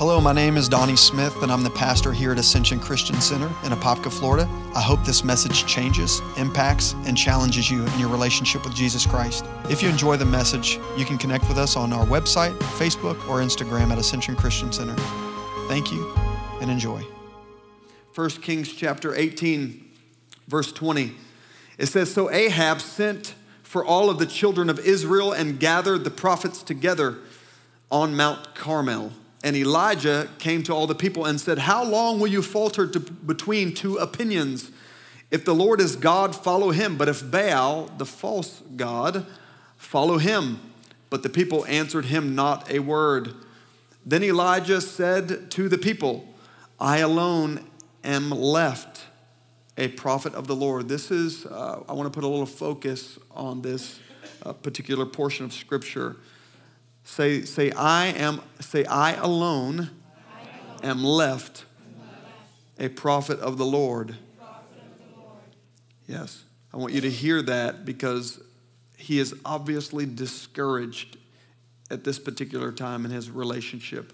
Hello, my name is Donnie Smith, and I'm the pastor here at Ascension Christian Center in Apopka, Florida. I hope this message changes, impacts, and challenges you in your relationship with Jesus Christ. If you enjoy the message, you can connect with us on our website, Facebook, or Instagram at Ascension Christian Center. Thank you and enjoy. 1 Kings chapter 18, verse 20. It says So Ahab sent for all of the children of Israel and gathered the prophets together on Mount Carmel. And Elijah came to all the people and said, How long will you falter to, between two opinions? If the Lord is God, follow him. But if Baal, the false God, follow him. But the people answered him not a word. Then Elijah said to the people, I alone am left a prophet of the Lord. This is, uh, I want to put a little focus on this uh, particular portion of scripture. Say, say, I am, say, I alone, am left, a prophet of the Lord. Yes, I want you to hear that because he is obviously discouraged at this particular time in his relationship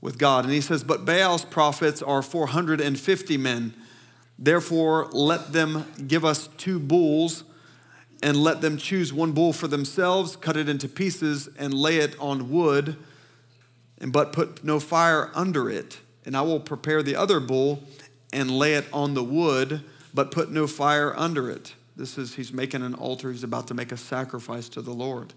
with God. And he says, But Baal's prophets are 450 men. Therefore, let them give us two bulls and let them choose one bull for themselves, cut it into pieces, and lay it on wood, and but put no fire under it. And I will prepare the other bull and lay it on the wood, but put no fire under it. This is, he's making an altar. He's about to make a sacrifice to the Lord.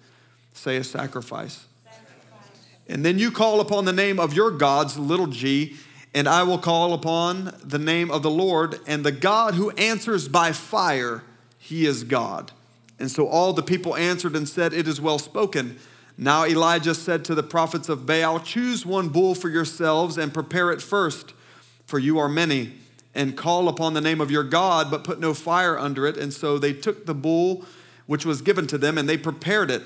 Say a sacrifice. sacrifice. And then you call upon the name of your gods, little g, and I will call upon the name of the Lord, and the God who answers by fire, he is God. And so all the people answered and said, It is well spoken. Now Elijah said to the prophets of Baal, Choose one bull for yourselves and prepare it first, for you are many, and call upon the name of your God, but put no fire under it. And so they took the bull which was given to them, and they prepared it,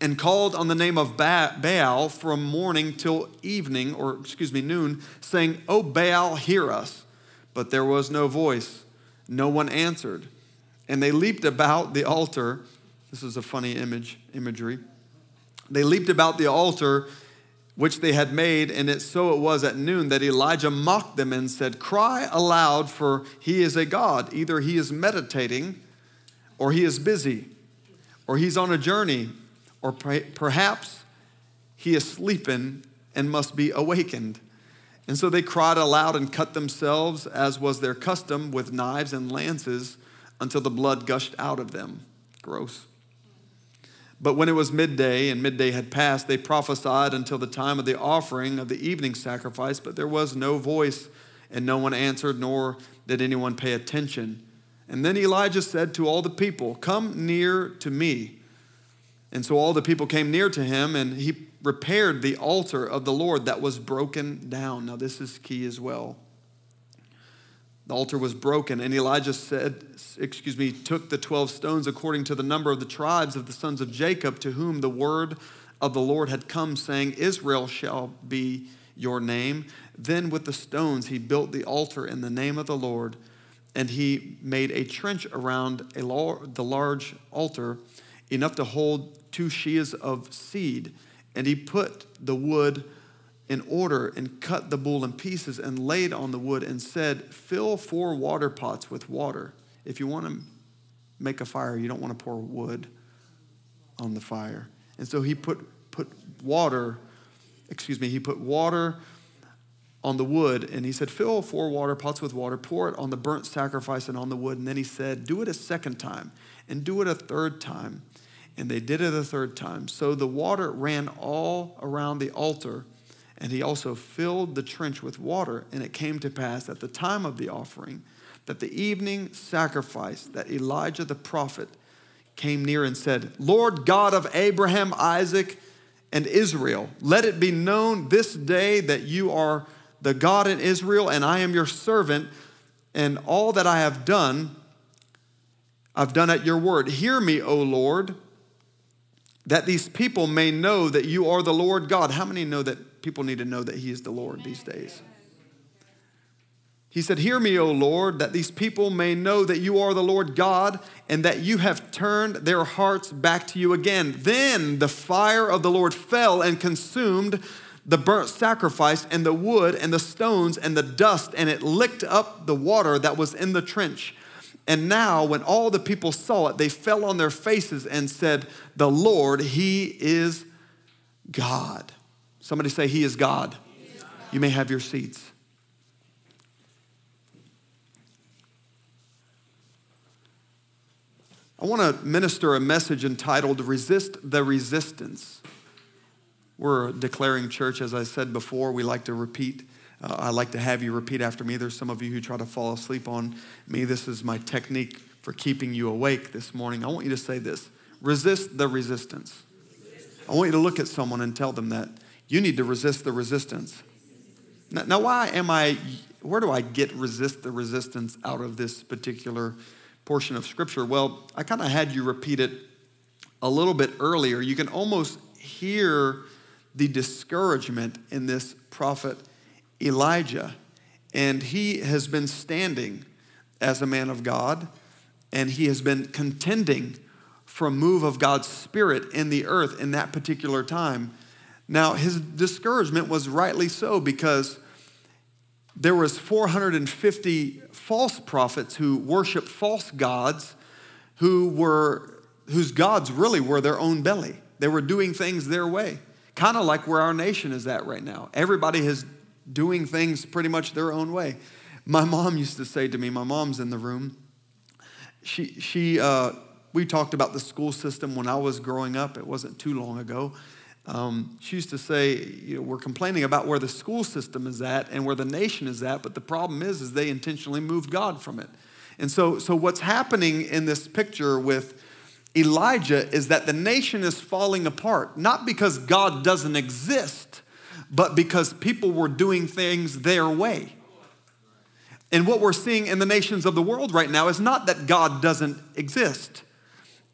and called on the name of Baal from morning till evening, or excuse me, noon, saying, O Baal, hear us. But there was no voice, no one answered. And they leaped about the altar. This is a funny image, imagery. They leaped about the altar which they had made, and it so it was at noon that Elijah mocked them and said, Cry aloud, for he is a God. Either he is meditating, or he is busy, or he's on a journey, or perhaps he is sleeping and must be awakened. And so they cried aloud and cut themselves, as was their custom, with knives and lances until the blood gushed out of them. Gross. But when it was midday and midday had passed, they prophesied until the time of the offering of the evening sacrifice, but there was no voice, and no one answered, nor did anyone pay attention. And then Elijah said to all the people, Come near to me. And so all the people came near to him, and he repaired the altar of the Lord that was broken down. Now, this is key as well. The altar was broken, and Elijah said, excuse me, took the 12 stones according to the number of the tribes of the sons of Jacob, to whom the word of the Lord had come, saying, Israel shall be your name. Then with the stones he built the altar in the name of the Lord, and he made a trench around a the large altar, enough to hold two sheaves of seed. And he put the wood in order and cut the bull in pieces and laid on the wood and said, Fill four water pots with water. If you want to make a fire, you don't want to pour wood on the fire. And so he put, put water, excuse me, he put water on the wood and he said, Fill four water pots with water, pour it on the burnt sacrifice and on the wood. And then he said, Do it a second time and do it a third time. And they did it a third time. So the water ran all around the altar and he also filled the trench with water. And it came to pass at the time of the offering that the evening sacrifice that Elijah the prophet came near and said, Lord God of Abraham, Isaac, and Israel, let it be known this day that you are the God in Israel, and I am your servant, and all that I have done, I've done at your word. Hear me, O Lord, that these people may know that you are the Lord God. How many know that people need to know that He is the Lord these days. He said, Hear me, O Lord, that these people may know that you are the Lord God and that you have turned their hearts back to you again. Then the fire of the Lord fell and consumed the burnt sacrifice and the wood and the stones and the dust, and it licked up the water that was in the trench. And now, when all the people saw it, they fell on their faces and said, The Lord, He is God. Somebody say, He is God. You may have your seats. I want to minister a message entitled Resist the Resistance. We're a declaring church, as I said before. We like to repeat. Uh, I like to have you repeat after me. There's some of you who try to fall asleep on me. This is my technique for keeping you awake this morning. I want you to say this resist the resistance. I want you to look at someone and tell them that you need to resist the resistance. Now, now why am I, where do I get resist the resistance out of this particular portion of Scripture? Well, I kind of had you repeat it a little bit earlier. You can almost hear the discouragement in this prophet Elijah. And he has been standing as a man of God, and he has been contending for a move of God's Spirit in the earth in that particular time. Now, his discouragement was rightly so because there was 450 false prophets who worshiped false gods who were whose gods really were their own belly. They were doing things their way. Kind of like where our nation is at right now. Everybody is doing things pretty much their own way. My mom used to say to me my mom's in the room she, she uh, we talked about the school system when i was growing up. It wasn't too long ago um, she used to say, you know, we're complaining about where the school system is at and where the nation is at, but the problem is, is they intentionally moved God from it. And so, so what's happening in this picture with Elijah is that the nation is falling apart, not because God doesn't exist, but because people were doing things their way. And what we're seeing in the nations of the world right now is not that God doesn't exist.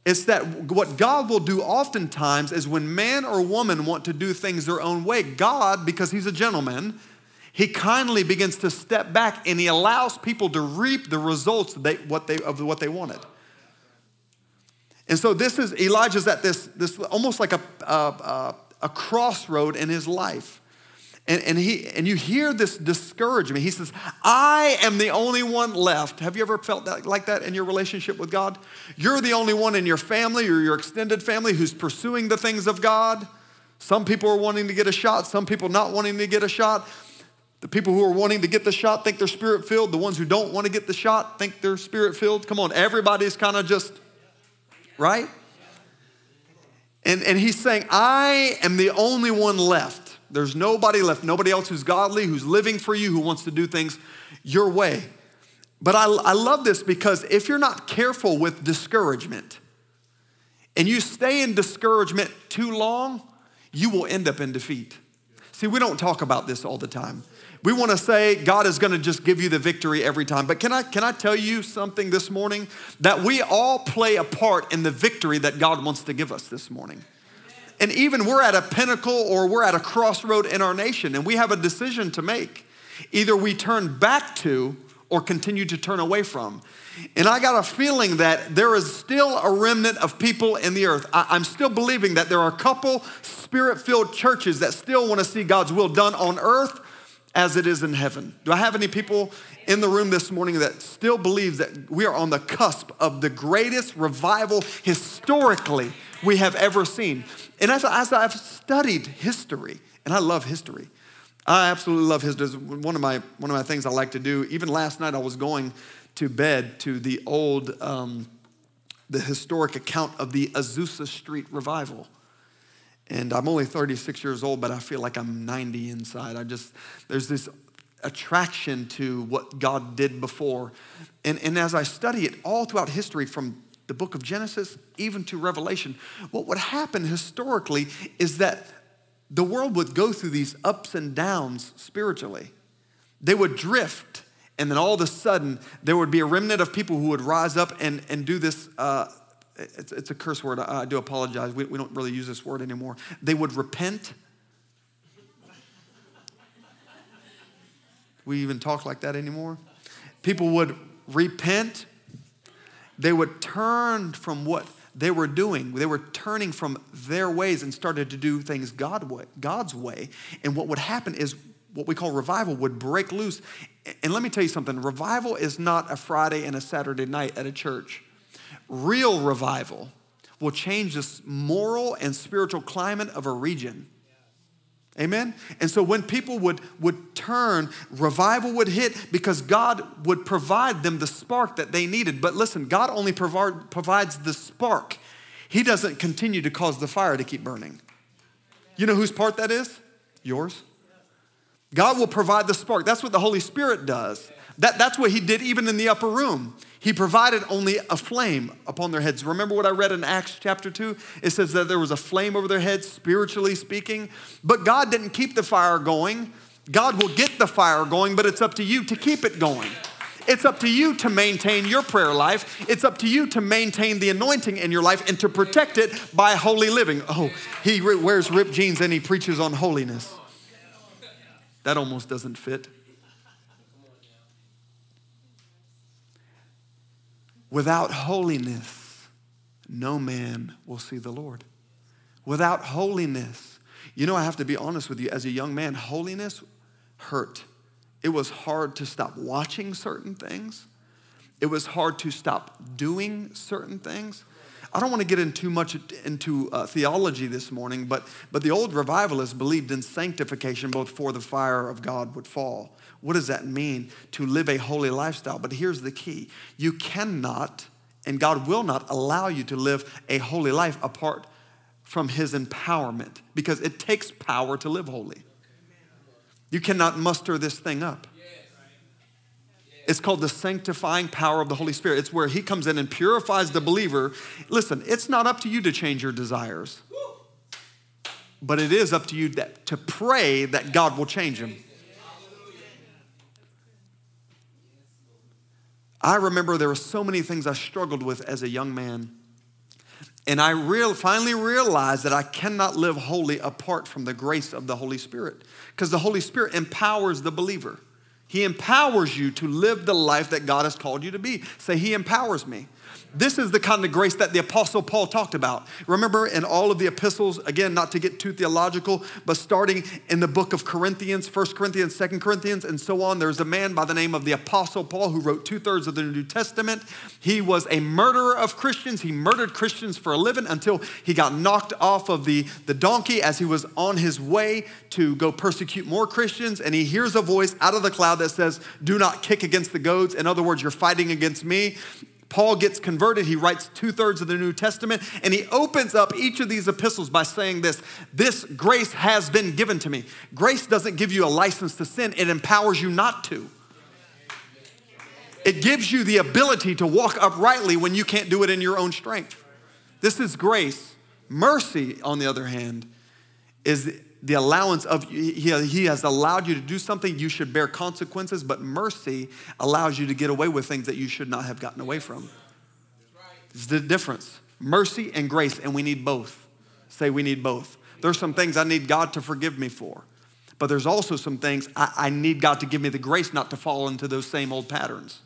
It's that what God will do oftentimes is when man or woman want to do things their own way, God, because He's a gentleman, He kindly begins to step back and He allows people to reap the results they, what they, of what they wanted. And so this is Elijah's at this, this almost like a, a, a crossroad in his life. And, and, he, and you hear this discouragement. He says, I am the only one left. Have you ever felt that, like that in your relationship with God? You're the only one in your family or your extended family who's pursuing the things of God. Some people are wanting to get a shot, some people not wanting to get a shot. The people who are wanting to get the shot think they're spirit filled. The ones who don't want to get the shot think they're spirit filled. Come on, everybody's kind of just, right? And, and he's saying, I am the only one left. There's nobody left, nobody else who's godly, who's living for you, who wants to do things your way. But I, I love this because if you're not careful with discouragement and you stay in discouragement too long, you will end up in defeat. See, we don't talk about this all the time. We want to say God is going to just give you the victory every time. But can I, can I tell you something this morning? That we all play a part in the victory that God wants to give us this morning. And even we're at a pinnacle or we're at a crossroad in our nation and we have a decision to make. Either we turn back to or continue to turn away from. And I got a feeling that there is still a remnant of people in the earth. I, am still believing that there are a couple spirit filled churches that still want to see God's will done on earth as it is in heaven. Do I have any people in the room this morning that still believes that we are on the cusp of the greatest revival historically we have ever seen? And as, as I've studied history, and I love history, I absolutely love history. One of my one of my things I like to do. Even last night, I was going to bed to the old, um, the historic account of the Azusa Street revival. And I'm only 36 years old, but I feel like I'm 90 inside. I just there's this attraction to what God did before. And, and as I study it all throughout history, from the book of Genesis, even to Revelation, what would happen historically is that the world would go through these ups and downs spiritually. They would drift, and then all of a sudden, there would be a remnant of people who would rise up and, and do this. Uh, it's, it's, a curse word. I, I do apologize. We, we don't really use this word anymore. They would repent. We even talk like that anymore. People would repent they would turn from what they were doing. They were turning from their ways and started to do things God way, God's way. And what would happen is what we call revival would break loose. And let me tell you something revival is not a Friday and a Saturday night at a church. Real revival will change this moral and spiritual climate of a region. Amen? And so when people would, would turn, revival would hit because God would provide them the spark that they needed. But listen, God only provide, provides the spark, He doesn't continue to cause the fire to keep burning. You know whose part that is? Yours. God will provide the spark. That's what the Holy Spirit does. That, that's what He did even in the upper room. He provided only a flame upon their heads. Remember what I read in Acts chapter 2? It says that there was a flame over their heads, spiritually speaking. But God didn't keep the fire going. God will get the fire going, but it's up to you to keep it going. It's up to you to maintain your prayer life. It's up to you to maintain the anointing in your life and to protect it by holy living. Oh, he wears ripped jeans and he preaches on holiness. That almost doesn't fit. Without holiness, no man will see the Lord. Without holiness, you know, I have to be honest with you, as a young man, holiness hurt. It was hard to stop watching certain things, it was hard to stop doing certain things. I don't want to get in too much into uh, theology this morning, but, but the old revivalists believed in sanctification both for the fire of God would fall. What does that mean? To live a holy lifestyle. But here's the key you cannot, and God will not allow you to live a holy life apart from His empowerment because it takes power to live holy. You cannot muster this thing up. It's called the sanctifying power of the Holy Spirit. It's where He comes in and purifies the believer. Listen, it's not up to you to change your desires, but it is up to you that, to pray that God will change them. I remember there were so many things I struggled with as a young man. And I real, finally realized that I cannot live holy apart from the grace of the Holy Spirit. Because the Holy Spirit empowers the believer. He empowers you to live the life that God has called you to be. Say, He empowers me. This is the kind of grace that the Apostle Paul talked about. Remember in all of the epistles, again, not to get too theological, but starting in the book of Corinthians, First Corinthians, Second Corinthians, and so on, there's a man by the name of the Apostle Paul who wrote two thirds of the New Testament. He was a murderer of Christians. He murdered Christians for a living until he got knocked off of the, the donkey as he was on his way to go persecute more Christians. And he hears a voice out of the cloud that says, Do not kick against the goads. In other words, you're fighting against me. Paul gets converted. He writes two thirds of the New Testament, and he opens up each of these epistles by saying this This grace has been given to me. Grace doesn't give you a license to sin, it empowers you not to. It gives you the ability to walk uprightly when you can't do it in your own strength. This is grace. Mercy, on the other hand, is the allowance of, he, has allowed you to do something, you should bear consequences, but mercy allows you to get away with things that you should not have gotten away from. It's the difference. Mercy and grace, and we need both. Say we need both. There's some things I need God to forgive me for, but there's also some things I, I need God to give me the grace not to fall into those same old patterns.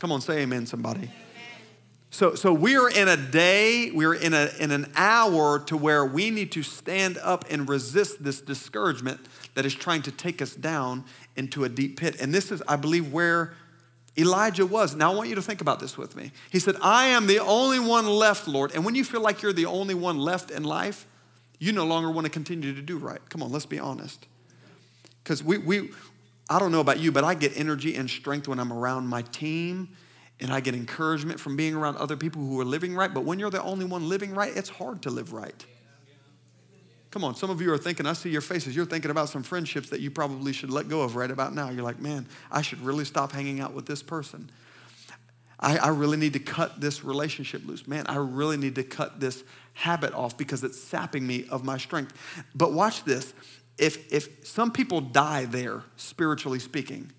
Come on, say amen, somebody. So, so we're in a day, we're in, a, in an hour to where we need to stand up and resist this discouragement that is trying to take us down into a deep pit. And this is, I believe, where Elijah was. Now, I want you to think about this with me. He said, I am the only one left, Lord. And when you feel like you're the only one left in life, you no longer want to continue to do right. Come on, let's be honest. Because we, we, I don't know about you, but I get energy and strength when I'm around my team and I get encouragement from being around other people who are living right. But when you're the only one living right, it's hard to live right. Come on, some of you are thinking, I see your faces, you're thinking about some friendships that you probably should let go of right about now. You're like, man, I should really stop hanging out with this person. I, I really need to cut this relationship loose. Man, I really need to cut this habit off because it's sapping me of my strength. But watch this. If, if some people die there, spiritually speaking,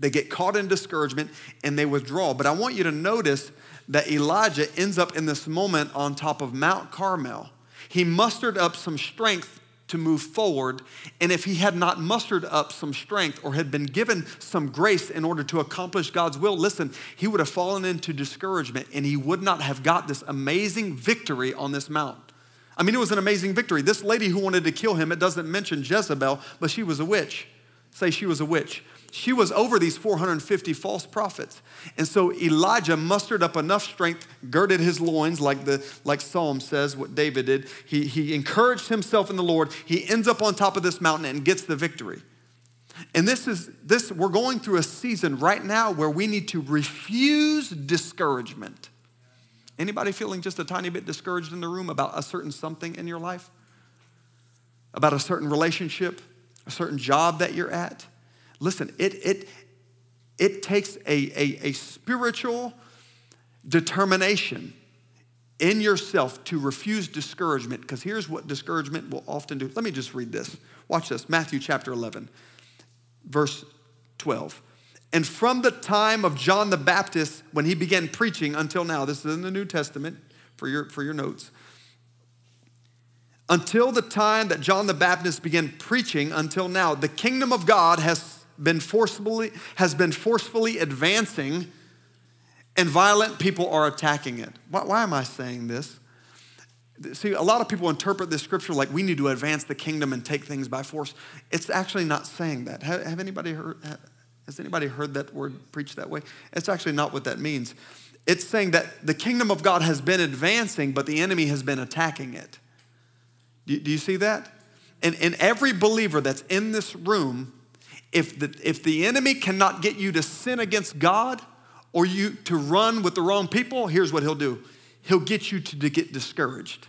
they get caught in discouragement and they withdraw. But I want you to notice that Elijah ends up in this moment on top of Mount Carmel. He mustered up some strength to move forward. And if he had not mustered up some strength or had been given some grace in order to accomplish God's will, listen, he would have fallen into discouragement and he would not have got this amazing victory on this mount. I mean, it was an amazing victory. This lady who wanted to kill him, it doesn't mention Jezebel, but she was a witch. Say she was a witch she was over these 450 false prophets. And so Elijah mustered up enough strength, girded his loins, like the like Psalm says, what David did. He, he encouraged himself in the Lord. He ends up on top of this mountain and gets the victory. And this is this, we're going through a season right now where we need to refuse discouragement. Anybody feeling just a tiny bit discouraged in the room about a certain something in your life? About a certain relationship, a certain job that you're at? Listen, it, it, it takes a, a, a spiritual determination in yourself to refuse discouragement, because here's what discouragement will often do. Let me just read this. Watch this Matthew chapter 11, verse 12. And from the time of John the Baptist, when he began preaching until now, this is in the New Testament for your, for your notes. Until the time that John the Baptist began preaching until now, the kingdom of God has been forcefully, has been forcefully advancing and violent people are attacking it. Why, why, am I saying this? See, a lot of people interpret this scripture like we need to advance the kingdom and take things by force. It's actually not saying that. Have, have anybody heard, has anybody heard that word preached that way? It's actually not what that means. It's saying that the kingdom of God has been advancing, but the enemy has been attacking it. Do, do you see that? And, and every believer that's in this room if the, if the enemy cannot get you to sin against God or you to run with the wrong people, here's what he'll do he'll get you to, to get discouraged.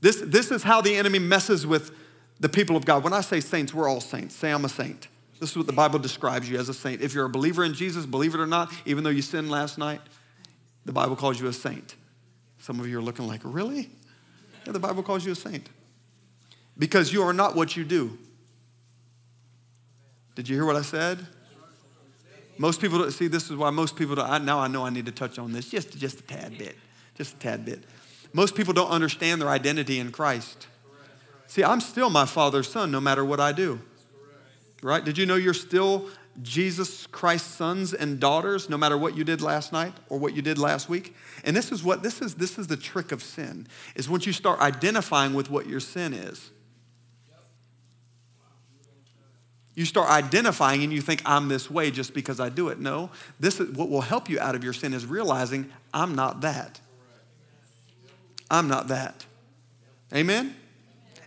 This, this is how the enemy messes with the people of God. When I say saints, we're all saints. Say, I'm a saint. This is what the Bible describes you as a saint. If you're a believer in Jesus, believe it or not, even though you sinned last night, the Bible calls you a saint. Some of you are looking like, really? Yeah, the Bible calls you a saint. Because you are not what you do. Did you hear what I said? Most people don't see this is why most people don't. I, now I know I need to touch on this just, just a tad bit. Just a tad bit. Most people don't understand their identity in Christ. See, I'm still my father's son no matter what I do. Right? Did you know you're still Jesus Christ's sons and daughters no matter what you did last night or what you did last week? And this is what this is this is the trick of sin. Is once you start identifying with what your sin is. You start identifying and you think, I'm this way just because I do it. No, this is what will help you out of your sin is realizing I'm not that. I'm not that. Amen?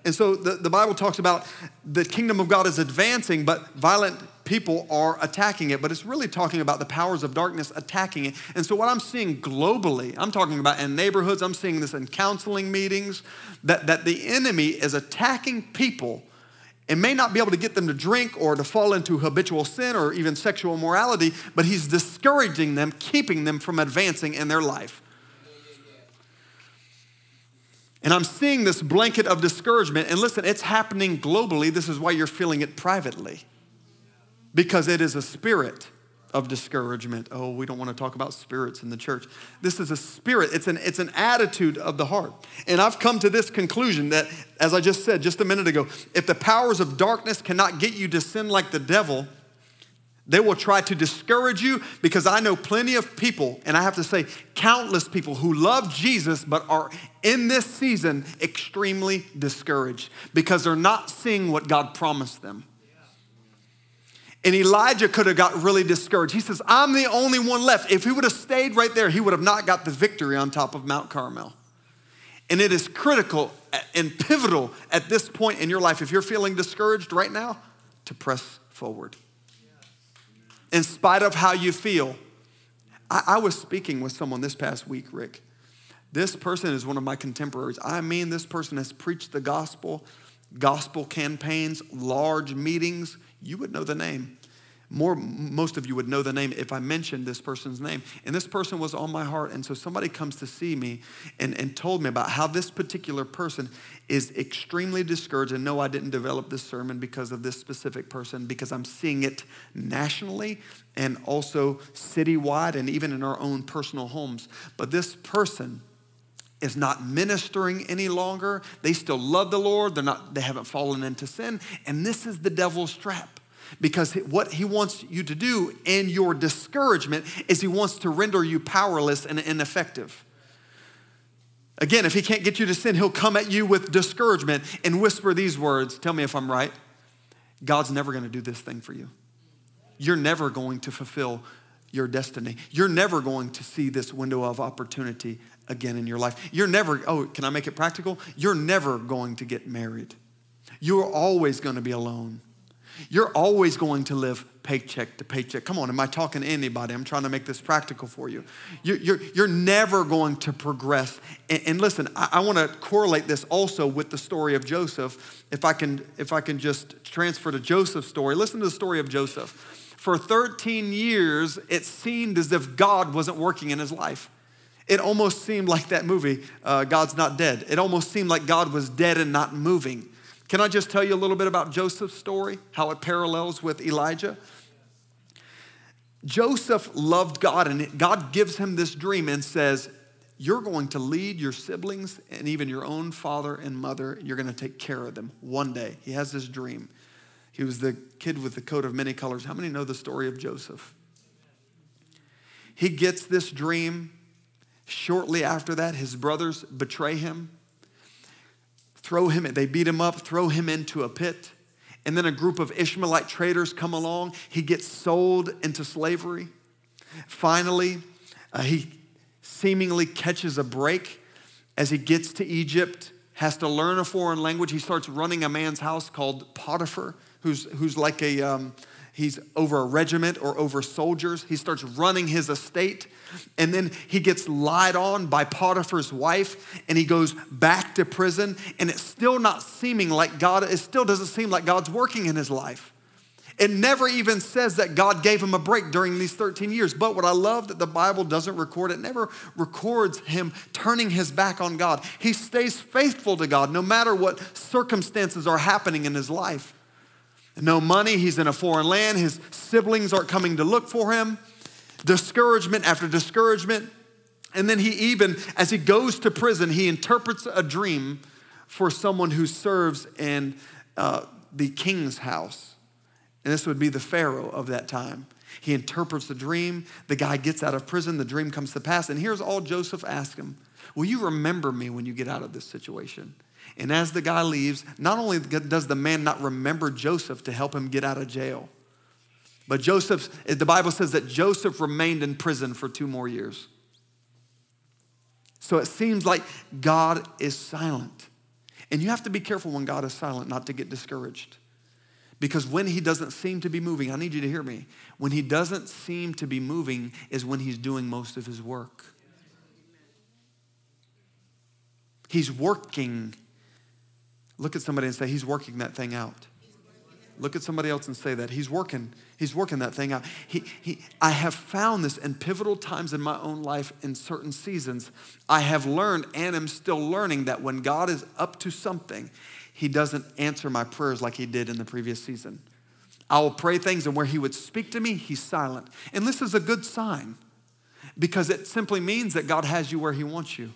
And so the, the Bible talks about the kingdom of God is advancing, but violent people are attacking it. But it's really talking about the powers of darkness attacking it. And so, what I'm seeing globally, I'm talking about in neighborhoods, I'm seeing this in counseling meetings, that, that the enemy is attacking people and may not be able to get them to drink or to fall into habitual sin or even sexual morality, but he's discouraging them, keeping them from advancing in their life. And I'm seeing this blanket of discouragement. And listen, it's happening globally. This is why you're feeling it privately, because it is a spirit of discouragement. Oh, we don't want to talk about spirits in the church. This is a spirit, it's an, it's an attitude of the heart. And I've come to this conclusion that, as I just said just a minute ago, if the powers of darkness cannot get you to sin like the devil, they will try to discourage you because I know plenty of people, and I have to say, countless people who love Jesus but are in this season extremely discouraged because they're not seeing what God promised them. And Elijah could have got really discouraged. He says, I'm the only one left. If he would have stayed right there, he would have not got the victory on top of Mount Carmel. And it is critical and pivotal at this point in your life, if you're feeling discouraged right now, to press forward. In spite of how you feel. I, I was speaking with someone this past week, Rick. This person is one of my contemporaries. I mean, this person has preached the gospel, gospel campaigns, large meetings. You would know the name. More, most of you would know the name if I mentioned this person's name. And this person was on my heart. And so somebody comes to see me and, and told me about how this particular person is extremely discouraged. And no, I didn't develop this sermon because of this specific person, because I'm seeing it nationally and also citywide and even in our own personal homes. But this person is not ministering any longer. They still love the Lord. They're not, they haven't fallen into sin. And this is the devil's trap. Because what he wants you to do in your discouragement is he wants to render you powerless and ineffective. Again, if he can't get you to sin, he'll come at you with discouragement and whisper these words Tell me if I'm right. God's never going to do this thing for you. You're never going to fulfill your destiny. You're never going to see this window of opportunity again in your life. You're never, oh, can I make it practical? You're never going to get married. You're always going to be alone. You're always going to live paycheck to paycheck. Come on, am I talking to anybody? I'm trying to make this practical for you. You're, you're, you're never going to progress. And, and listen, I, I want to correlate this also with the story of Joseph. If I can, if I can just transfer to Joseph's story, listen to the story of Joseph. For 13 years, it seemed as if God wasn't working in his life. It almost seemed like that movie, uh, God's Not Dead. It almost seemed like God was dead and not moving. Can I just tell you a little bit about Joseph's story, how it parallels with Elijah? Joseph loved God, and God gives him this dream and says, You're going to lead your siblings and even your own father and mother. You're going to take care of them one day. He has this dream. He was the kid with the coat of many colors. How many know the story of Joseph? He gets this dream. Shortly after that, his brothers betray him throw him, they beat him up, throw him into a pit. And then a group of Ishmaelite traders come along. He gets sold into slavery. Finally, uh, he seemingly catches a break as he gets to Egypt, has to learn a foreign language. He starts running a man's house called Potiphar, who's, who's like a, um, he's over a regiment or over soldiers. He starts running his estate. And then he gets lied on by Potiphar's wife and he goes back to prison. And it's still not seeming like God, it still doesn't seem like God's working in his life. It never even says that God gave him a break during these 13 years. But what I love that the Bible doesn't record, it never records him turning his back on God. He stays faithful to God no matter what circumstances are happening in his life no money. He's in a foreign land. His siblings aren't coming to look for him. Discouragement after discouragement. And then he even, as he goes to prison, he interprets a dream for someone who serves in uh, the king's house. And this would be the Pharaoh of that time. He interprets the dream. The guy gets out of prison. The dream comes to pass. And here's all Joseph asks him Will you remember me when you get out of this situation? And as the guy leaves, not only does the man not remember Joseph to help him get out of jail, but Joseph, eh, the Bible says that Joseph remained in prison for two more years. So it seems like God is silent. And you have to be careful when God is silent not to get discouraged. Because when he doesn't seem to be moving, I need you to hear me. When he doesn't seem to be moving is when he's doing most of his work. He's working Look at somebody and say, He's working that thing out. Look at somebody else and say that. He's working, he's working that thing out. He, he, I have found this in pivotal times in my own life in certain seasons. I have learned and am still learning that when God is up to something, He doesn't answer my prayers like He did in the previous season. I will pray things, and where He would speak to me, He's silent. And this is a good sign because it simply means that God has you where He wants you.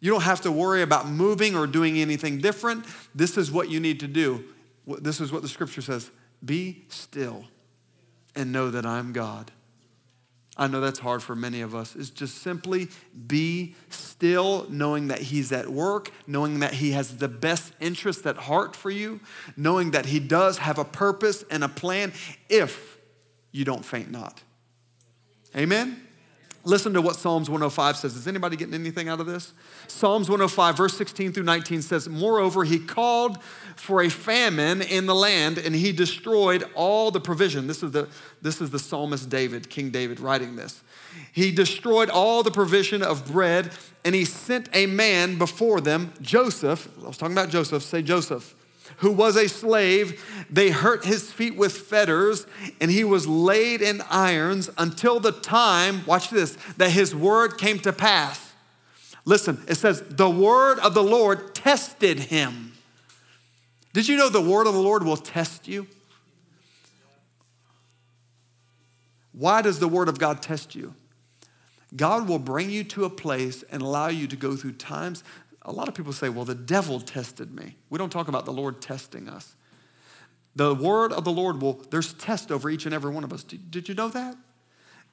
You don't have to worry about moving or doing anything different. This is what you need to do. This is what the scripture says Be still and know that I'm God. I know that's hard for many of us. Is just simply be still, knowing that He's at work, knowing that He has the best interest at heart for you, knowing that He does have a purpose and a plan if you don't faint not. Amen? Listen to what Psalms 105 says. Is anybody getting anything out of this? Psalms 105, verse 16 through 19 says, Moreover, he called for a famine in the land and he destroyed all the provision. This is the, this is the psalmist David, King David, writing this. He destroyed all the provision of bread and he sent a man before them, Joseph. I was talking about Joseph, say Joseph who was a slave. They hurt his feet with fetters, and he was laid in irons until the time, watch this, that his word came to pass. Listen, it says, the word of the Lord tested him. Did you know the word of the Lord will test you? Why does the word of God test you? God will bring you to a place and allow you to go through times. A lot of people say, well, the devil tested me. We don't talk about the Lord testing us. The word of the Lord will, there's test over each and every one of us. Did, did you know that?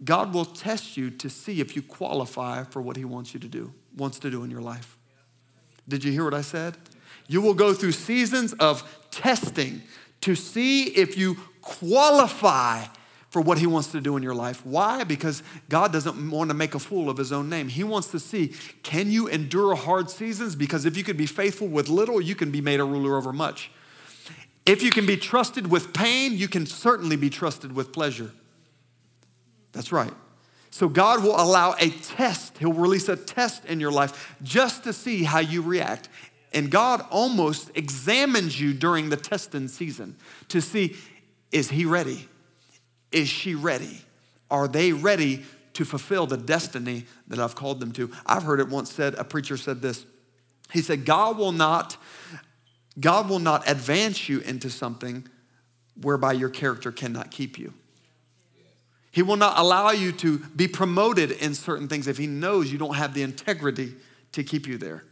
God will test you to see if you qualify for what he wants you to do, wants to do in your life. Did you hear what I said? You will go through seasons of testing to see if you qualify for what he wants to do in your life. Why? Because God doesn't want to make a fool of his own name. He wants to see can you endure hard seasons? Because if you can be faithful with little, you can be made a ruler over much. If you can be trusted with pain, you can certainly be trusted with pleasure. That's right. So God will allow a test. He'll release a test in your life just to see how you react. And God almost examines you during the testing season to see is he ready? Is she ready? Are they ready to fulfill the destiny that I've called them to? I've heard it once said, a preacher said this. He said, God will not, God will not advance you into something whereby your character cannot keep you. He will not allow you to be promoted in certain things if he knows you don't have the integrity to keep you there.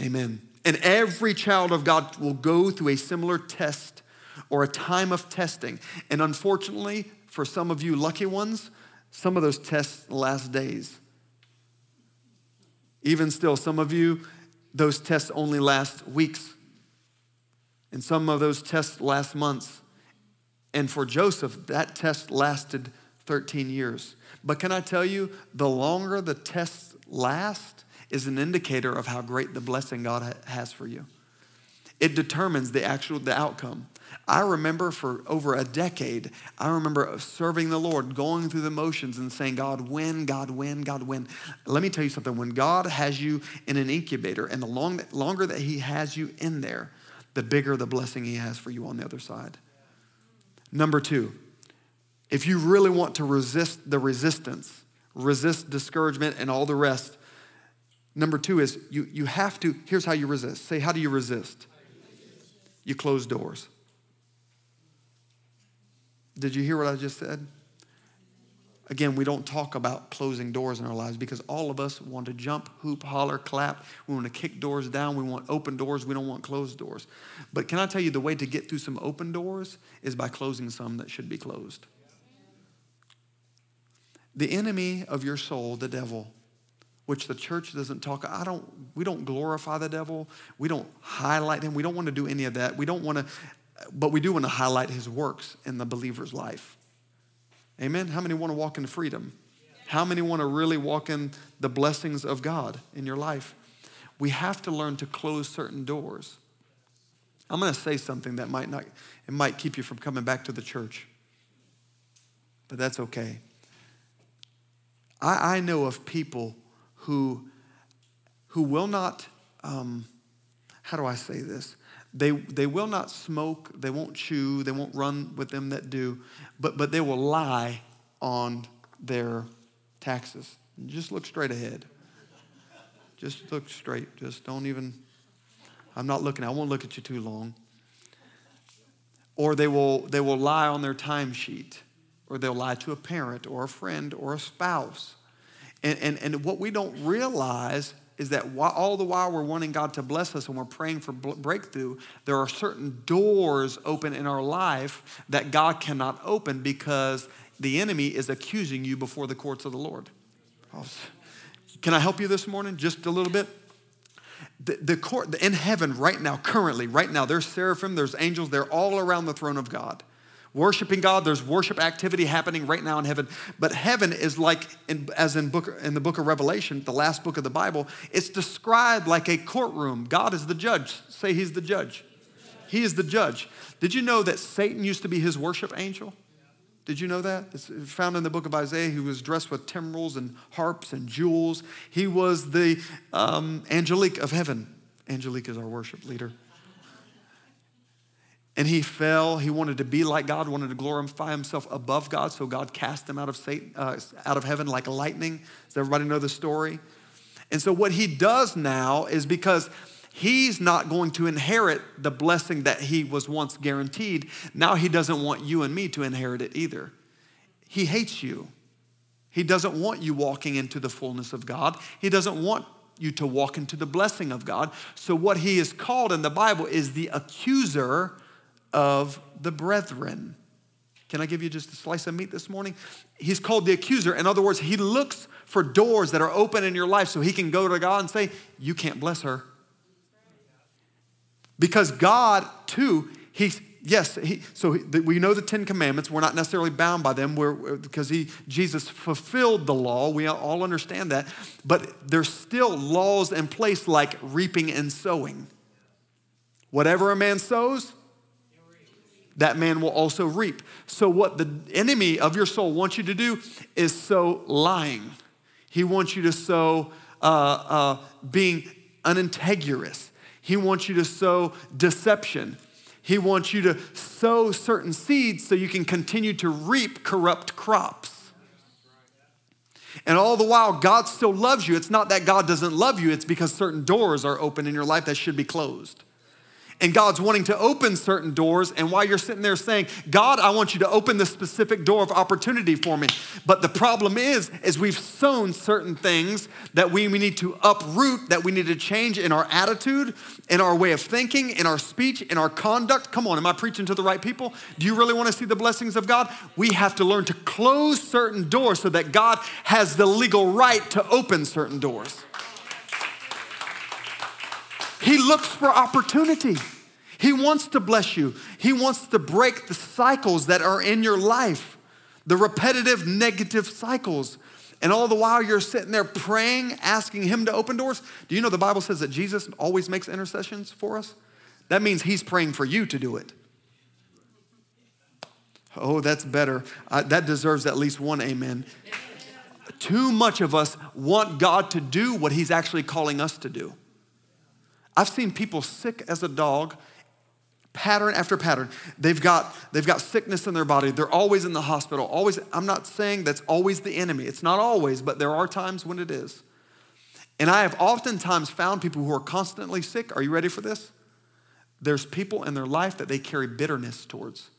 Amen. And every child of God will go through a similar test or a time of testing. And unfortunately, for some of you lucky ones, some of those tests last days. Even still, some of you, those tests only last weeks. And some of those tests last months. And for Joseph, that test lasted 13 years. But can I tell you, the longer the tests last is an indicator of how great the blessing God has for you. It determines the actual the outcome. I remember for over a decade, I remember serving the Lord, going through the motions and saying, God, when, God, when, God, when. Let me tell you something. When God has you in an incubator, and the long, longer that He has you in there, the bigger the blessing He has for you on the other side. Number two, if you really want to resist the resistance, resist discouragement and all the rest, number two is you, you have to, here's how you resist. Say, how do you resist? You close doors. Did you hear what I just said? Again, we don't talk about closing doors in our lives because all of us want to jump, hoop, holler, clap. We want to kick doors down. We want open doors. We don't want closed doors. But can I tell you the way to get through some open doors is by closing some that should be closed? The enemy of your soul, the devil, which the church doesn't talk I don't we don't glorify the devil. We don't highlight him. We don't want to do any of that. We don't want to but we do want to highlight his works in the believer's life. Amen. How many want to walk in freedom? How many want to really walk in the blessings of God in your life? We have to learn to close certain doors. I'm going to say something that might not, it might keep you from coming back to the church, but that's okay. I, I know of people who, who will not, um, how do I say this? They, they will not smoke, they won't chew, they won't run with them that do, but, but they will lie on their taxes. Just look straight ahead. Just look straight. Just don't even, I'm not looking, I won't look at you too long. Or they will, they will lie on their timesheet, or they'll lie to a parent, or a friend, or a spouse. And, and, and what we don't realize is that all the while we're wanting God to bless us and we're praying for breakthrough, there are certain doors open in our life that God cannot open because the enemy is accusing you before the courts of the Lord. Can I help you this morning just a little bit? The, the court in heaven right now, currently, right now, there's seraphim, there's angels, they're all around the throne of God worshiping God. There's worship activity happening right now in heaven. But heaven is like, in, as in, book, in the book of Revelation, the last book of the Bible, it's described like a courtroom. God is the judge. Say he's the judge. He is the judge. Did you know that Satan used to be his worship angel? Did you know that? It's found in the book of Isaiah. He was dressed with timbrels and harps and jewels. He was the um, angelique of heaven. Angelique is our worship leader and he fell. He wanted to be like God, wanted to glorify himself above God, so God cast him out of Satan, uh, out of heaven like lightning. Does everybody know the story? And so what he does now is because he's not going to inherit the blessing that he was once guaranteed. Now he doesn't want you and me to inherit it either. He hates you. He doesn't want you walking into the fullness of God. He doesn't want you to walk into the blessing of God. So, what he is called in the Bible is the accuser of the brethren. Can I give you just a slice of meat this morning? He's called the accuser. In other words, he looks for doors that are open in your life so he can go to God and say, You can't bless her. Because God, too, he's, yes, he, so we know the Ten Commandments. We're not necessarily bound by them we're, because he, Jesus fulfilled the law. We all understand that. But there's still laws in place like reaping and sowing. Whatever a man sows, that man will also reap. So, what the enemy of your soul wants you to do is sow lying. He wants you to sow uh, uh, being unintegrous. He wants you to sow deception. He wants you to sow certain seeds so you can continue to reap corrupt crops. And all the while, God still loves you. It's not that God doesn't love you, it's because certain doors are open in your life that should be closed and God's wanting to open certain doors. And while you're sitting there saying, God, I want you to open this specific door of opportunity for me. But the problem is, is we've sown certain things that we, we need to uproot, that we need to change in our attitude, in our way of thinking, in our speech, in our conduct. Come on, am I preaching to the right people? Do you really want to see the blessings of God? We have to learn to close certain doors so that God has the legal right to open certain doors. He looks for opportunity. He wants to bless you. He wants to break the cycles that are in your life, the repetitive negative cycles. And all the while you're sitting there praying, asking Him to open doors. Do you know the Bible says that Jesus always makes intercessions for us? That means He's praying for you to do it. Oh, that's better. Uh, that deserves at least one amen. Too much of us want God to do what He's actually calling us to do. I've seen people sick as a dog, pattern after pattern. They've got, they've got sickness in their body. They're always in the hospital. Always, I'm not saying that's always the enemy. It's not always, but there are times when it is. And I have oftentimes found people who are constantly sick. Are you ready for this? There's people in their life that they carry bitterness towards.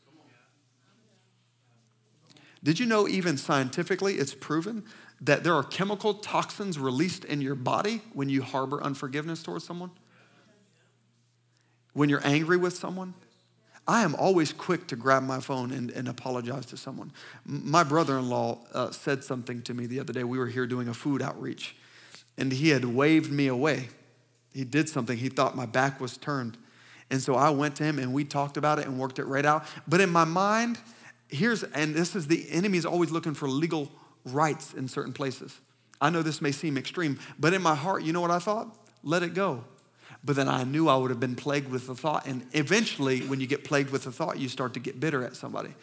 Did you know, even scientifically, it's proven that there are chemical toxins released in your body when you harbor unforgiveness towards someone? When you're angry with someone, I am always quick to grab my phone and, and apologize to someone. My brother in law uh, said something to me the other day. We were here doing a food outreach, and he had waved me away. He did something, he thought my back was turned. And so I went to him and we talked about it and worked it right out. But in my mind, here's, and this is the enemy is always looking for legal rights in certain places. I know this may seem extreme, but in my heart, you know what I thought? Let it go. But then I knew I would have been plagued with the thought. And eventually, when you get plagued with the thought, you start to get bitter at somebody.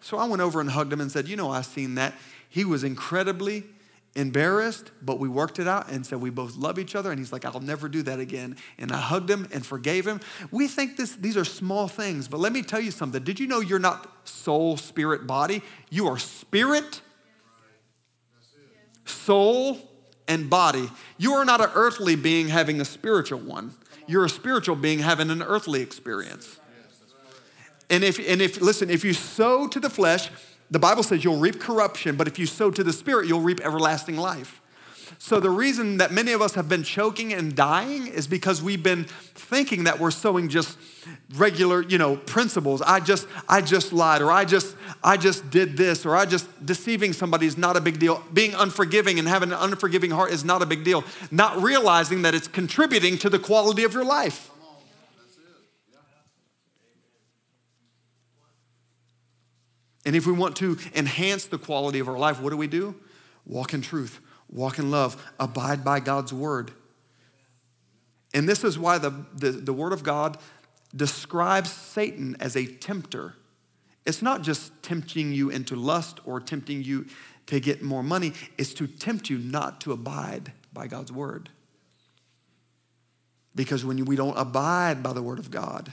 So I went over and hugged him and said, You know, I seen that. He was incredibly embarrassed, but we worked it out and said we both love each other. And he's like, I'll never do that again. And I hugged him and forgave him. We think this, these are small things, but let me tell you something. Did you know you're not soul, spirit, body? You are spirit, soul, and body. You are not an earthly being having a spiritual one. You're a spiritual being having an earthly experience. And if, and if, listen, if you sow to the flesh, the Bible says you'll reap corruption, but if you sow to the spirit, you'll reap everlasting life. So, the reason that many of us have been choking and dying is because we've been thinking that we're sowing just regular, you know, principles. I just, I just lied, or I just, I just did this, or I just deceiving somebody is not a big deal. Being unforgiving and having an unforgiving heart is not a big deal. Not realizing that it's contributing to the quality of your life. And if we want to enhance the quality of our life, what do we do? Walk in truth walk in love, abide by God's word. And this is why the, the, the word of God describes Satan as a tempter. It's not just tempting you into lust or tempting you to get more money, it's to tempt you not to abide by God's word. Because when we don't abide by the word of God,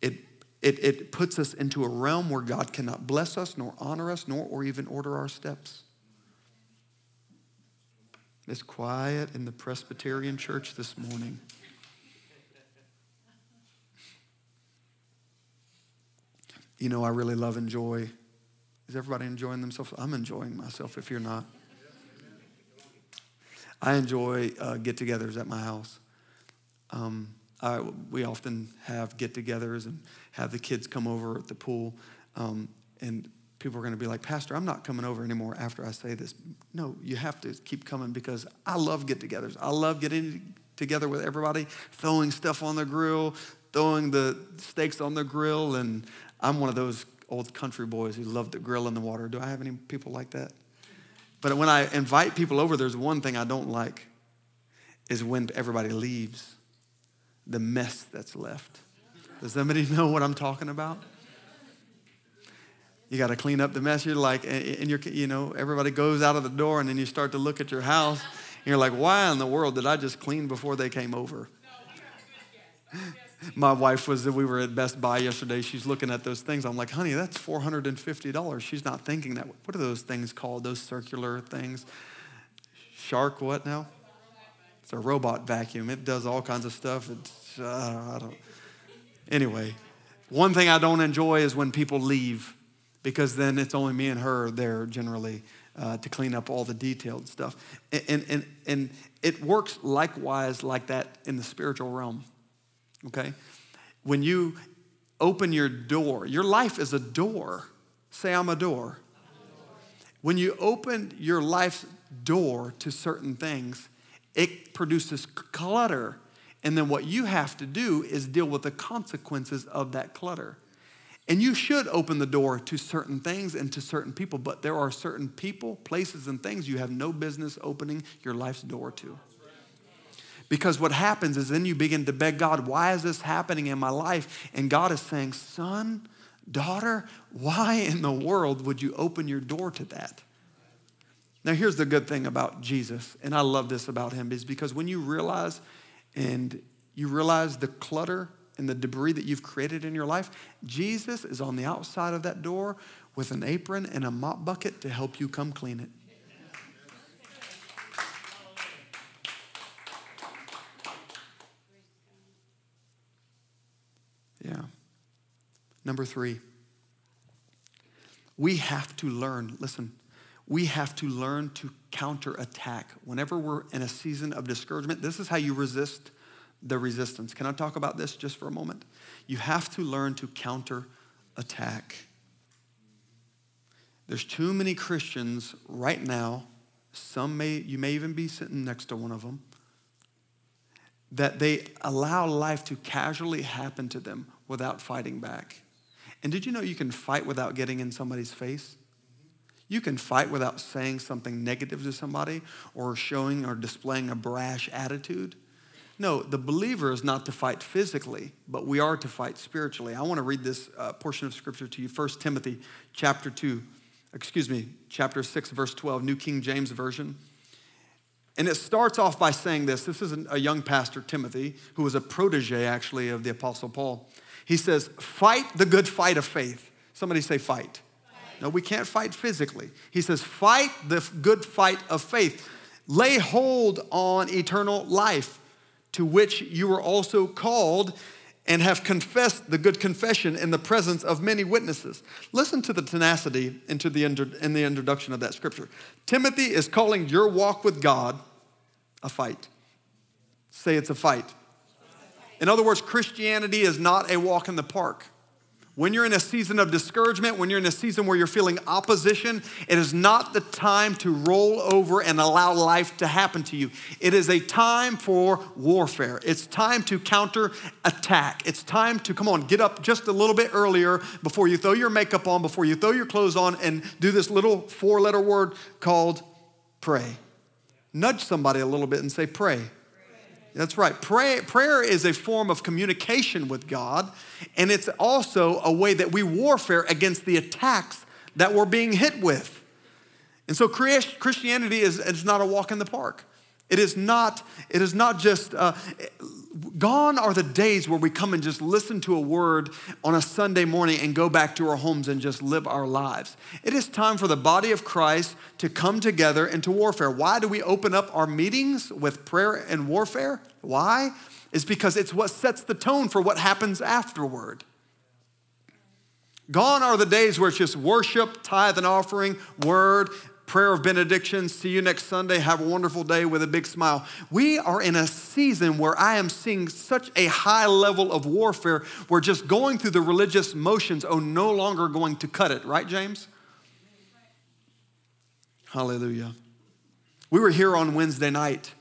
it, it, it puts us into a realm where God cannot bless us, nor honor us, nor or even order our steps. It's quiet in the Presbyterian church this morning. You know, I really love enjoy Is everybody enjoying themselves? I'm enjoying myself if you're not. I enjoy uh, get togethers at my house. Um, I, we often have get togethers and have the kids come over at the pool. Um, and people are going to be like, Pastor, I'm not coming over anymore after I say this. No, you have to keep coming because I love get togethers. I love getting together with everybody, throwing stuff on the grill, throwing the steaks on the grill. And I'm one of those old country boys who love to grill in the water. Do I have any people like that? But when I invite people over, there's one thing I don't like is when everybody leaves, the mess that's left. Does somebody know what I'm talking about? You got to clean up the mess. You're like, and you're, you know, everybody goes out of the door, and then you start to look at your house, and you're like, why in the world did I just clean before they came over? My wife was, that we were at Best Buy yesterday. She's looking at those things. I'm like, honey, that's $450. She's not thinking that. What are those things called? Those circular things? Shark, what now? It's a robot vacuum. It does all kinds of stuff. It's, uh, I don't. Anyway, one thing I don't enjoy is when people leave because then it's only me and her there generally uh, to clean up all the detailed stuff. And, and, and it works likewise like that in the spiritual realm okay? When you open your door, your life is a door. Say, I'm a door. When you open your life's door to certain things, it produces clutter. And then what you have to do is deal with the consequences of that clutter. And you should open the door to certain things and to certain people, but there are certain people, places, and things you have no business opening your life's door to. Because what happens is then you begin to beg God, why is this happening in my life? And God is saying, son, daughter, why in the world would you open your door to that? Now, here's the good thing about Jesus, and I love this about him, is because when you realize and you realize the clutter and the debris that you've created in your life, Jesus is on the outside of that door with an apron and a mop bucket to help you come clean it. Yeah. Number three, we have to learn, listen, we have to learn to counterattack. Whenever we're in a season of discouragement, this is how you resist the resistance. Can I talk about this just for a moment? You have to learn to counterattack. There's too many Christians right now, some may, you may even be sitting next to one of them, that they allow life to casually happen to them without fighting back. And did you know you can fight without getting in somebody's face? You can fight without saying something negative to somebody or showing or displaying a brash attitude. No, the believer is not to fight physically, but we are to fight spiritually. I want to read this uh, portion of scripture to you. 1 Timothy chapter 2, excuse me, chapter 6, verse 12, New King James Version. And it starts off by saying this. This is a young pastor, Timothy, who was a protege, actually, of the Apostle Paul. He says, Fight the good fight of faith. Somebody say, Fight. fight. No, we can't fight physically. He says, Fight the good fight of faith. Lay hold on eternal life, to which you were also called and have confessed the good confession in the presence of many witnesses. Listen to the tenacity into the in the introduction of that scripture. Timothy is calling your walk with God a fight. Say it's a fight. In other words, Christianity is not a walk in the park. When you're in a season of discouragement, when you're in a season where you're feeling opposition, it is not the time to roll over and allow life to happen to you. It is a time for warfare. It's time to counter attack. It's time to, come on, get up just a little bit earlier before you throw your makeup on, before you throw your clothes on, and do this little four letter word called pray. Nudge somebody a little bit and say, pray. That's right. Pray, prayer is a form of communication with God, and it's also a way that we warfare against the attacks that we're being hit with. And so Christianity is, is not a walk in the park. It is not, it is not just, uh, gone are the days where we come and just listen to a word on a Sunday morning and go back to our homes and just live our lives. It is time for the body of Christ to come together into warfare. Why do we open up our meetings with prayer and warfare? Why? Is because it's what sets the tone for what happens afterward. Gone are the days where it's just worship, tithe and offering, word, prayer of benediction. See you next Sunday. Have a wonderful day with a big smile. We are in a season where I am seeing such a high level of warfare where just going through the religious motions are no longer going to cut it. Right, James? Hallelujah. We were here on Wednesday night.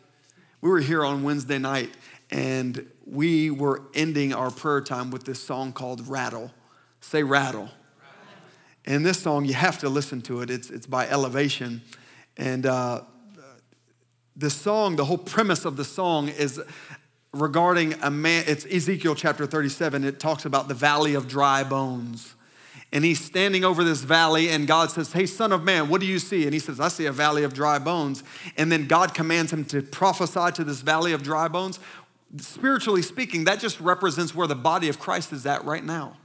We were here on Wednesday night and we were ending our prayer time with this song called Rattle. Say rattle. And this song, you have to listen to it. It's, it's by Elevation. And uh, the song, the whole premise of the song is regarding a man, it's Ezekiel chapter 37. It talks about the valley of dry bones. And he's standing over this valley, and God says, Hey, son of man, what do you see? And he says, I see a valley of dry bones. And then God commands him to prophesy to this valley of dry bones. Spiritually speaking, that just represents where the body of Christ is at right now.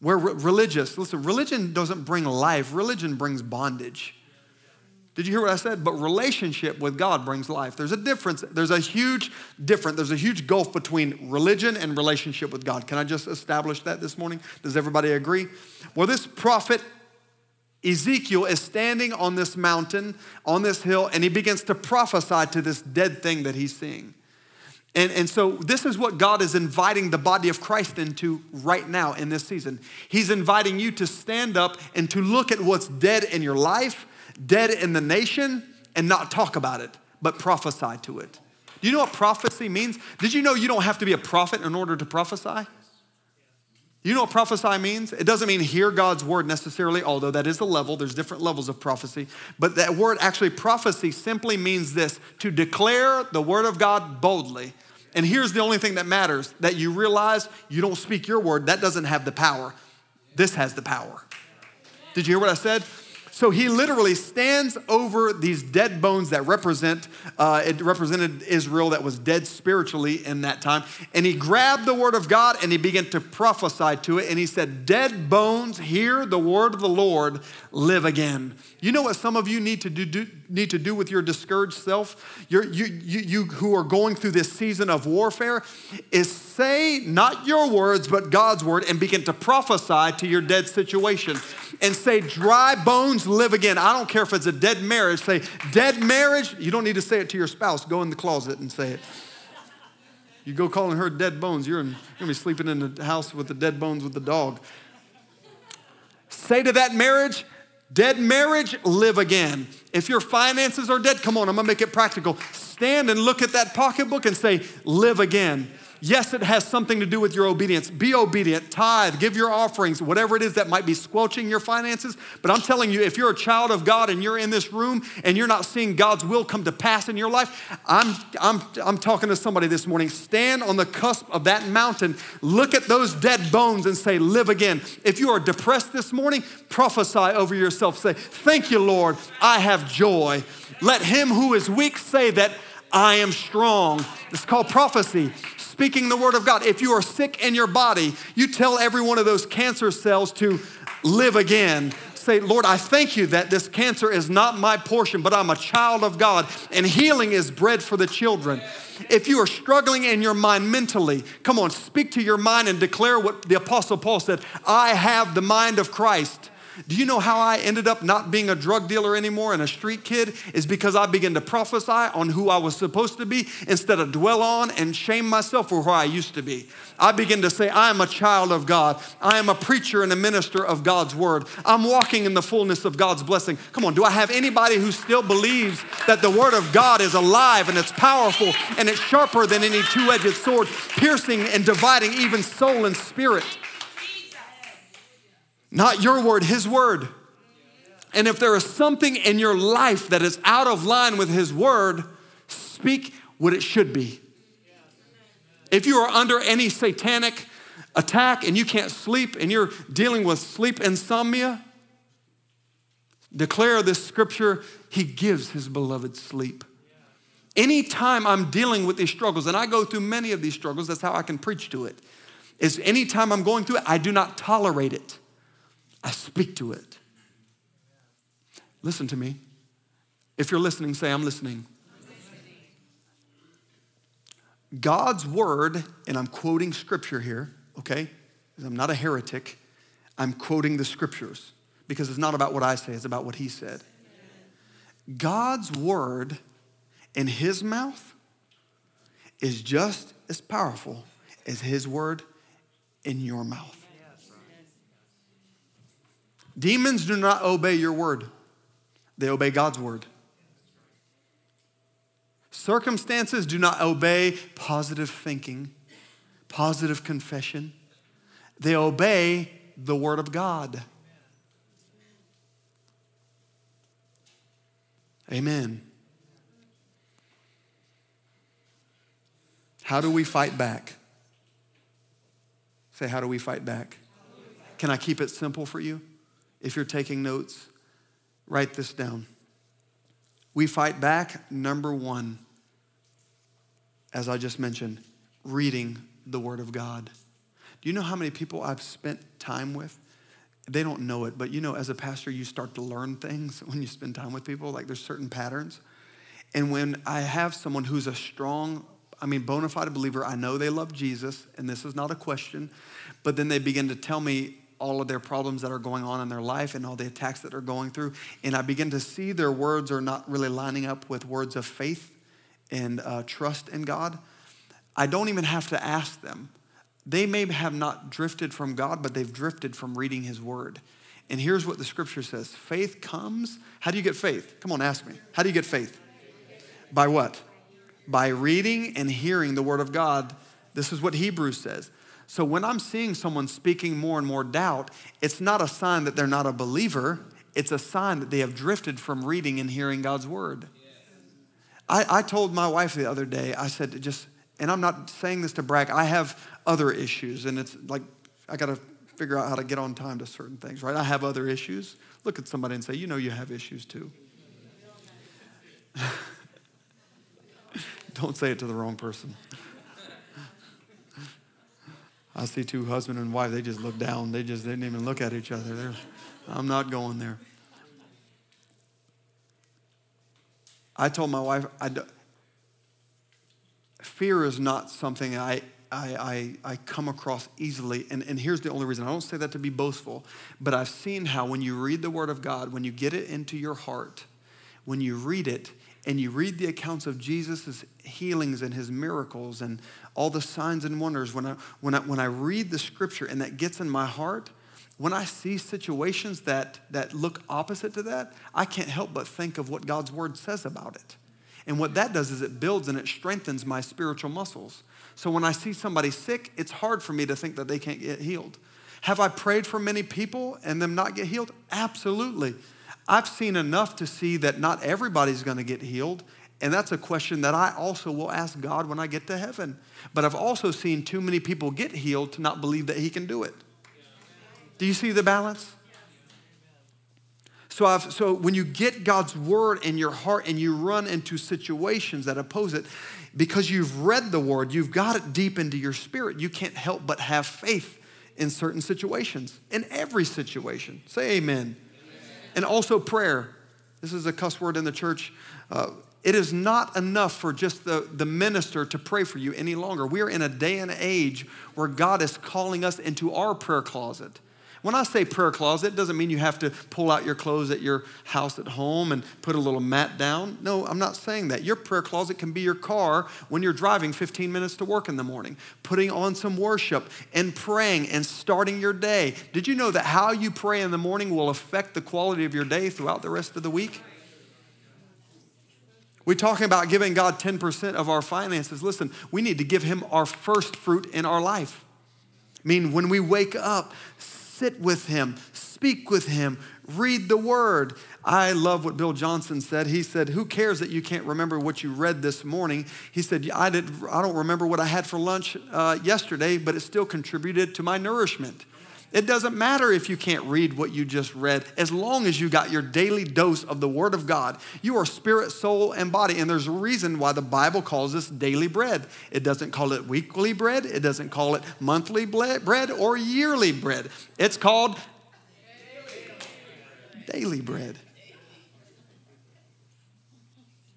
We're religious. Listen, religion doesn't bring life, religion brings bondage. Did you hear what I said? But relationship with God brings life. There's a difference. There's a huge difference. There's a huge gulf between religion and relationship with God. Can I just establish that this morning? Does everybody agree? Well, this prophet Ezekiel is standing on this mountain, on this hill, and he begins to prophesy to this dead thing that he's seeing. And, and so, this is what God is inviting the body of Christ into right now in this season. He's inviting you to stand up and to look at what's dead in your life, dead in the nation, and not talk about it, but prophesy to it. Do you know what prophecy means? Did you know you don't have to be a prophet in order to prophesy? You know what prophesy means? It doesn't mean hear God's word necessarily, although that is a level. There's different levels of prophecy. But that word, actually, prophecy simply means this to declare the word of God boldly and here's the only thing that matters that you realize you don't speak your word, that doesn't have the power. This has the power. Did you hear what I said? So he literally stands over these dead bones that represent, uh, it represented Israel that was dead spiritually in that time. And he grabbed the word of God and he began to prophesy to it. And he said, Dead bones, hear the word of the Lord, live again. You know what some of you need to do, do need to do with your discouraged self? You, you, you who are going through this season of warfare is say not your words, but God's word and begin to prophesy to your dead situation and say, Dry bones live again. I don't care if it's a dead marriage. Say, Dead marriage. You don't need to say it to your spouse. Go in the closet and say it. You go calling her dead bones, you're, in, you're gonna be sleeping in the house with the dead bones with the dog. Say to that marriage, Dead marriage, live again. If your finances are dead, come on, I'm gonna make it practical. Stand and look at that pocketbook and say, live again. Yes, it has something to do with your obedience. Be obedient, tithe, give your offerings, whatever it is that might be squelching your finances. But I'm telling you, if you're a child of God and you're in this room and you're not seeing God's will come to pass in your life, I'm, I'm, I'm talking to somebody this morning. Stand on the cusp of that mountain, look at those dead bones and say, Live again. If you are depressed this morning, prophesy over yourself. Say, Thank you, Lord, I have joy. Let him who is weak say that I am strong. It's called prophecy speaking the word of God. If you are sick in your body, you tell every one of those cancer cells to live again. Say, Lord, I thank you that this cancer is not my portion, but I'm a child of God, and healing is bread for the children. If you are struggling in your mind mentally, come on, speak to your mind and declare what the Apostle Paul said I have the mind of Christ. Do you know how I ended up not being a drug dealer anymore and a street kid? Is because I began to prophesy on who I was supposed to be instead of dwell on and shame myself for who I used to be. I began to say, I am a child of God. I am a preacher and a minister of God's word. I'm walking in the fullness of God's blessing. Come on, do I have anybody who still believes that the word of God is alive and it's powerful and it's sharper than any two edged sword, piercing and dividing even soul and spirit? Not your word, His word. And if there is something in your life that is out of line with His word, speak what it should be. If you are under any satanic attack and you can't sleep and you're dealing with sleep insomnia, declare this scripture He gives His beloved sleep. Anytime I'm dealing with these struggles, and I go through many of these struggles, that's how I can preach to it, is anytime I'm going through it, I do not tolerate it. I speak to it. Listen to me. If you're listening, say, I'm listening. God's word, and I'm quoting scripture here, okay? I'm not a heretic. I'm quoting the scriptures because it's not about what I say, it's about what he said. God's word in his mouth is just as powerful as his word in your mouth. Demons do not obey your word, they obey God's word. Circumstances do not obey positive thinking, positive confession. They obey the word of God. Amen. How do we fight back? Say, how do we fight back? Can I keep it simple for you? If you're taking notes, write this down. We fight back, number one, as I just mentioned, reading the Word of God. Do you know how many people I've spent time with they don't know it, but you know, as a pastor, you start to learn things when you spend time with people. Like there's certain patterns. And when I have someone who's a strong, I mean, bona fide believer, I know they love Jesus, and this is not a question, but then they begin to tell me all of their problems that are going on in their life and all the attacks that are going through. And I begin to see their words are not really lining up with words of faith and uh, trust in God. I don't even have to ask them they may have not drifted from God, but they've drifted from reading His Word. And here's what the scripture says faith comes. How do you get faith? Come on, ask me. How do you get faith? By what? By reading and hearing the Word of God. This is what Hebrews says. So when I'm seeing someone speaking more and more doubt, it's not a sign that they're not a believer, it's a sign that they have drifted from reading and hearing God's Word. I, I told my wife the other day, I said, just, and I'm not saying this to brag, I have other issues. And it's like, I got to figure out how to get on time to certain things, right? I have other issues. Look at somebody and say, you know, you have issues too. Don't say it to the wrong person. I see two husband and wife, they just look down. They just they didn't even look at each other. They're, I'm not going there. I told my wife, I, do, fear is not something I I, I, I, come across easily. And, and here's the only reason I don't say that to be boastful, but I've seen how when you read the Word of God, when you get it into your heart, when you read it, and you read the accounts of Jesus' healings and his miracles and all the signs and wonders, when I, when, I, when I read the scripture and that gets in my heart, when I see situations that, that look opposite to that, I can't help but think of what God's word says about it. And what that does is it builds and it strengthens my spiritual muscles. So when I see somebody sick, it's hard for me to think that they can't get healed. Have I prayed for many people and them not get healed? Absolutely. I've seen enough to see that not everybody's going to get healed. And that's a question that I also will ask God when I get to heaven. But I've also seen too many people get healed to not believe that He can do it. Do you see the balance? So, I've, so when you get God's word in your heart and you run into situations that oppose it, because you've read the word, you've got it deep into your spirit, you can't help but have faith in certain situations, in every situation. Say amen. amen. And also prayer. This is a cuss word in the church. Uh, it is not enough for just the, the minister to pray for you any longer. We are in a day and age where God is calling us into our prayer closet. When I say prayer closet, it doesn't mean you have to pull out your clothes at your house at home and put a little mat down. No, I'm not saying that. Your prayer closet can be your car when you're driving 15 minutes to work in the morning, putting on some worship and praying and starting your day. Did you know that how you pray in the morning will affect the quality of your day throughout the rest of the week? We're talking about giving God 10% of our finances. Listen, we need to give Him our first fruit in our life. I mean, when we wake up, sit with him, speak with him, read the word. I love what Bill Johnson said. He said, Who cares that you can't remember what you read this morning? He said, I, did, I don't remember what I had for lunch uh, yesterday, but it still contributed to my nourishment. It doesn't matter if you can't read what you just read, as long as you got your daily dose of the Word of God. You are spirit, soul, and body. And there's a reason why the Bible calls this daily bread. It doesn't call it weekly bread, it doesn't call it monthly bread or yearly bread. It's called daily bread.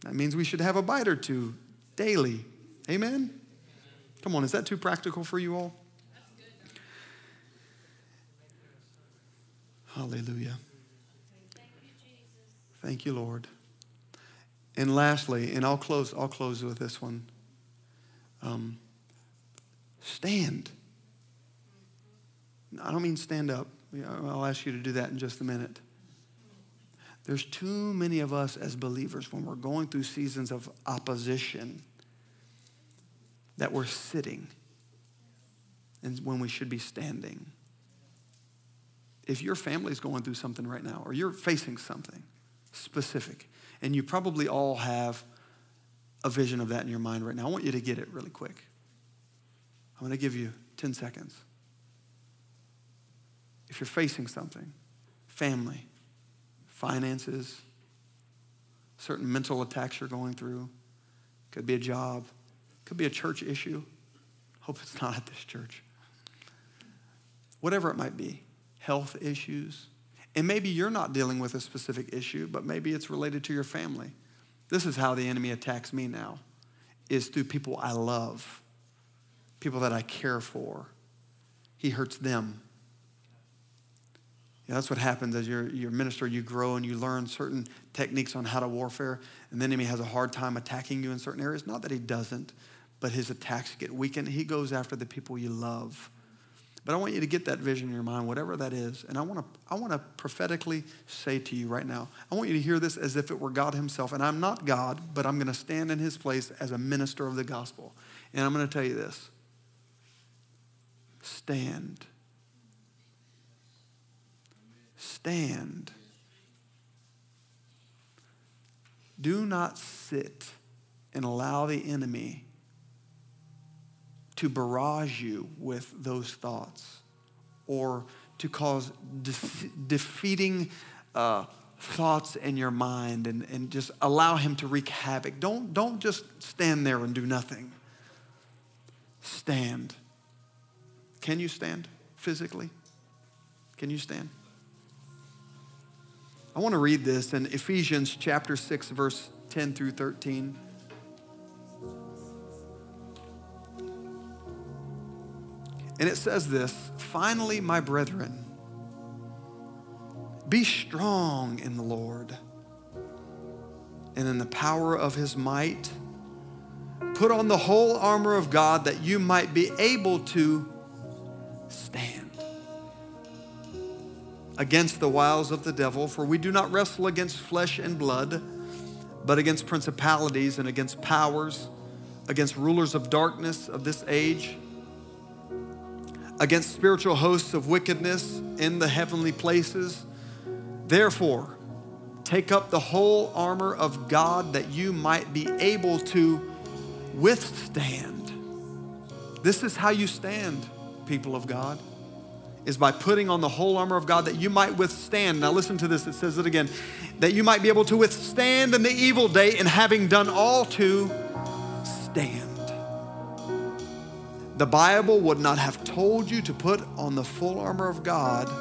That means we should have a bite or two daily. Amen? Come on, is that too practical for you all? Hallelujah. Thank you, Lord. And lastly, and I'll close, I'll close with this one. Um, stand. I don't mean stand up. I'll ask you to do that in just a minute. There's too many of us as believers when we're going through seasons of opposition that we're sitting and when we should be standing. If your family's going through something right now or you're facing something specific, and you probably all have a vision of that in your mind right now, I want you to get it really quick. I'm going to give you 10 seconds. If you're facing something, family, finances, certain mental attacks you're going through, could be a job, could be a church issue. Hope it's not at this church. Whatever it might be, health issues. And maybe you're not dealing with a specific issue, but maybe it's related to your family. This is how the enemy attacks me now is through people I love, people that I care for. He hurts them. Yeah, that's what happens as you're, you're minister. You grow and you learn certain techniques on how to warfare, and the enemy has a hard time attacking you in certain areas. Not that he doesn't, but his attacks get weakened. He goes after the people you love. But I want you to get that vision in your mind, whatever that is. And I want to, I want to prophetically say to you right now, I want you to hear this as if it were God Himself. And I'm not God, but I'm going to stand in His place as a minister of the gospel. And I'm going to tell you this stand stand. Do not sit and allow the enemy to barrage you with those thoughts or to cause de- defeating uh, thoughts in your mind and, and just allow him to wreak havoc. Don't, don't just stand there and do nothing. Stand. Can you stand physically? Can you stand? I want to read this in Ephesians chapter 6, verse 10 through 13. And it says this Finally, my brethren, be strong in the Lord and in the power of his might. Put on the whole armor of God that you might be able to stand against the wiles of the devil, for we do not wrestle against flesh and blood, but against principalities and against powers, against rulers of darkness of this age, against spiritual hosts of wickedness in the heavenly places. Therefore, take up the whole armor of God that you might be able to withstand. This is how you stand, people of God is by putting on the whole armor of God that you might withstand. Now, listen to this, it says it again that you might be able to withstand in the evil day, and having done all to stand. The Bible would not have told you to put on the full armor of God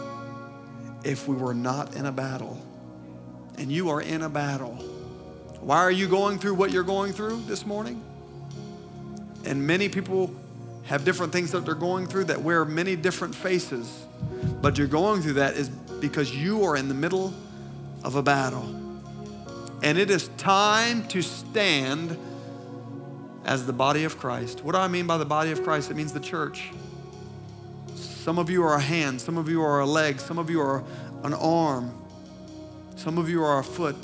if we were not in a battle. And you are in a battle. Why are you going through what you're going through this morning? And many people have different things that they're going through that wear many different faces. But you're going through that is because you are in the middle of a battle. And it is time to stand as the body of Christ. What do I mean by the body of Christ? It means the church. Some of you are a hand, some of you are a leg, some of you are an arm, some of you are a foot,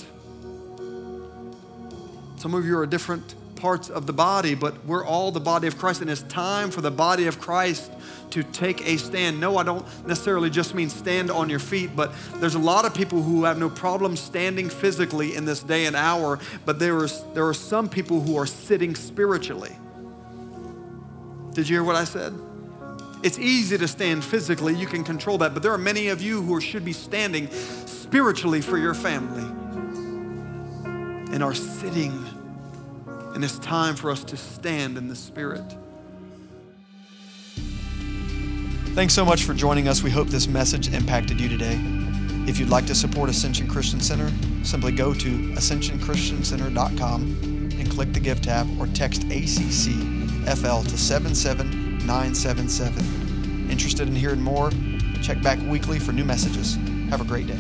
some of you are a different parts of the body, but we're all the body of Christ, and it's time for the body of Christ to take a stand. No, I don't necessarily just mean stand on your feet, but there's a lot of people who have no problem standing physically in this day and hour, but there, is, there are some people who are sitting spiritually. Did you hear what I said? It's easy to stand physically, you can control that, but there are many of you who should be standing spiritually for your family and are sitting and it's time for us to stand in the Spirit. Thanks so much for joining us. We hope this message impacted you today. If you'd like to support Ascension Christian Center, simply go to ascensionchristiancenter.com and click the Give tab or text ACCFL to 77977. Interested in hearing more? Check back weekly for new messages. Have a great day.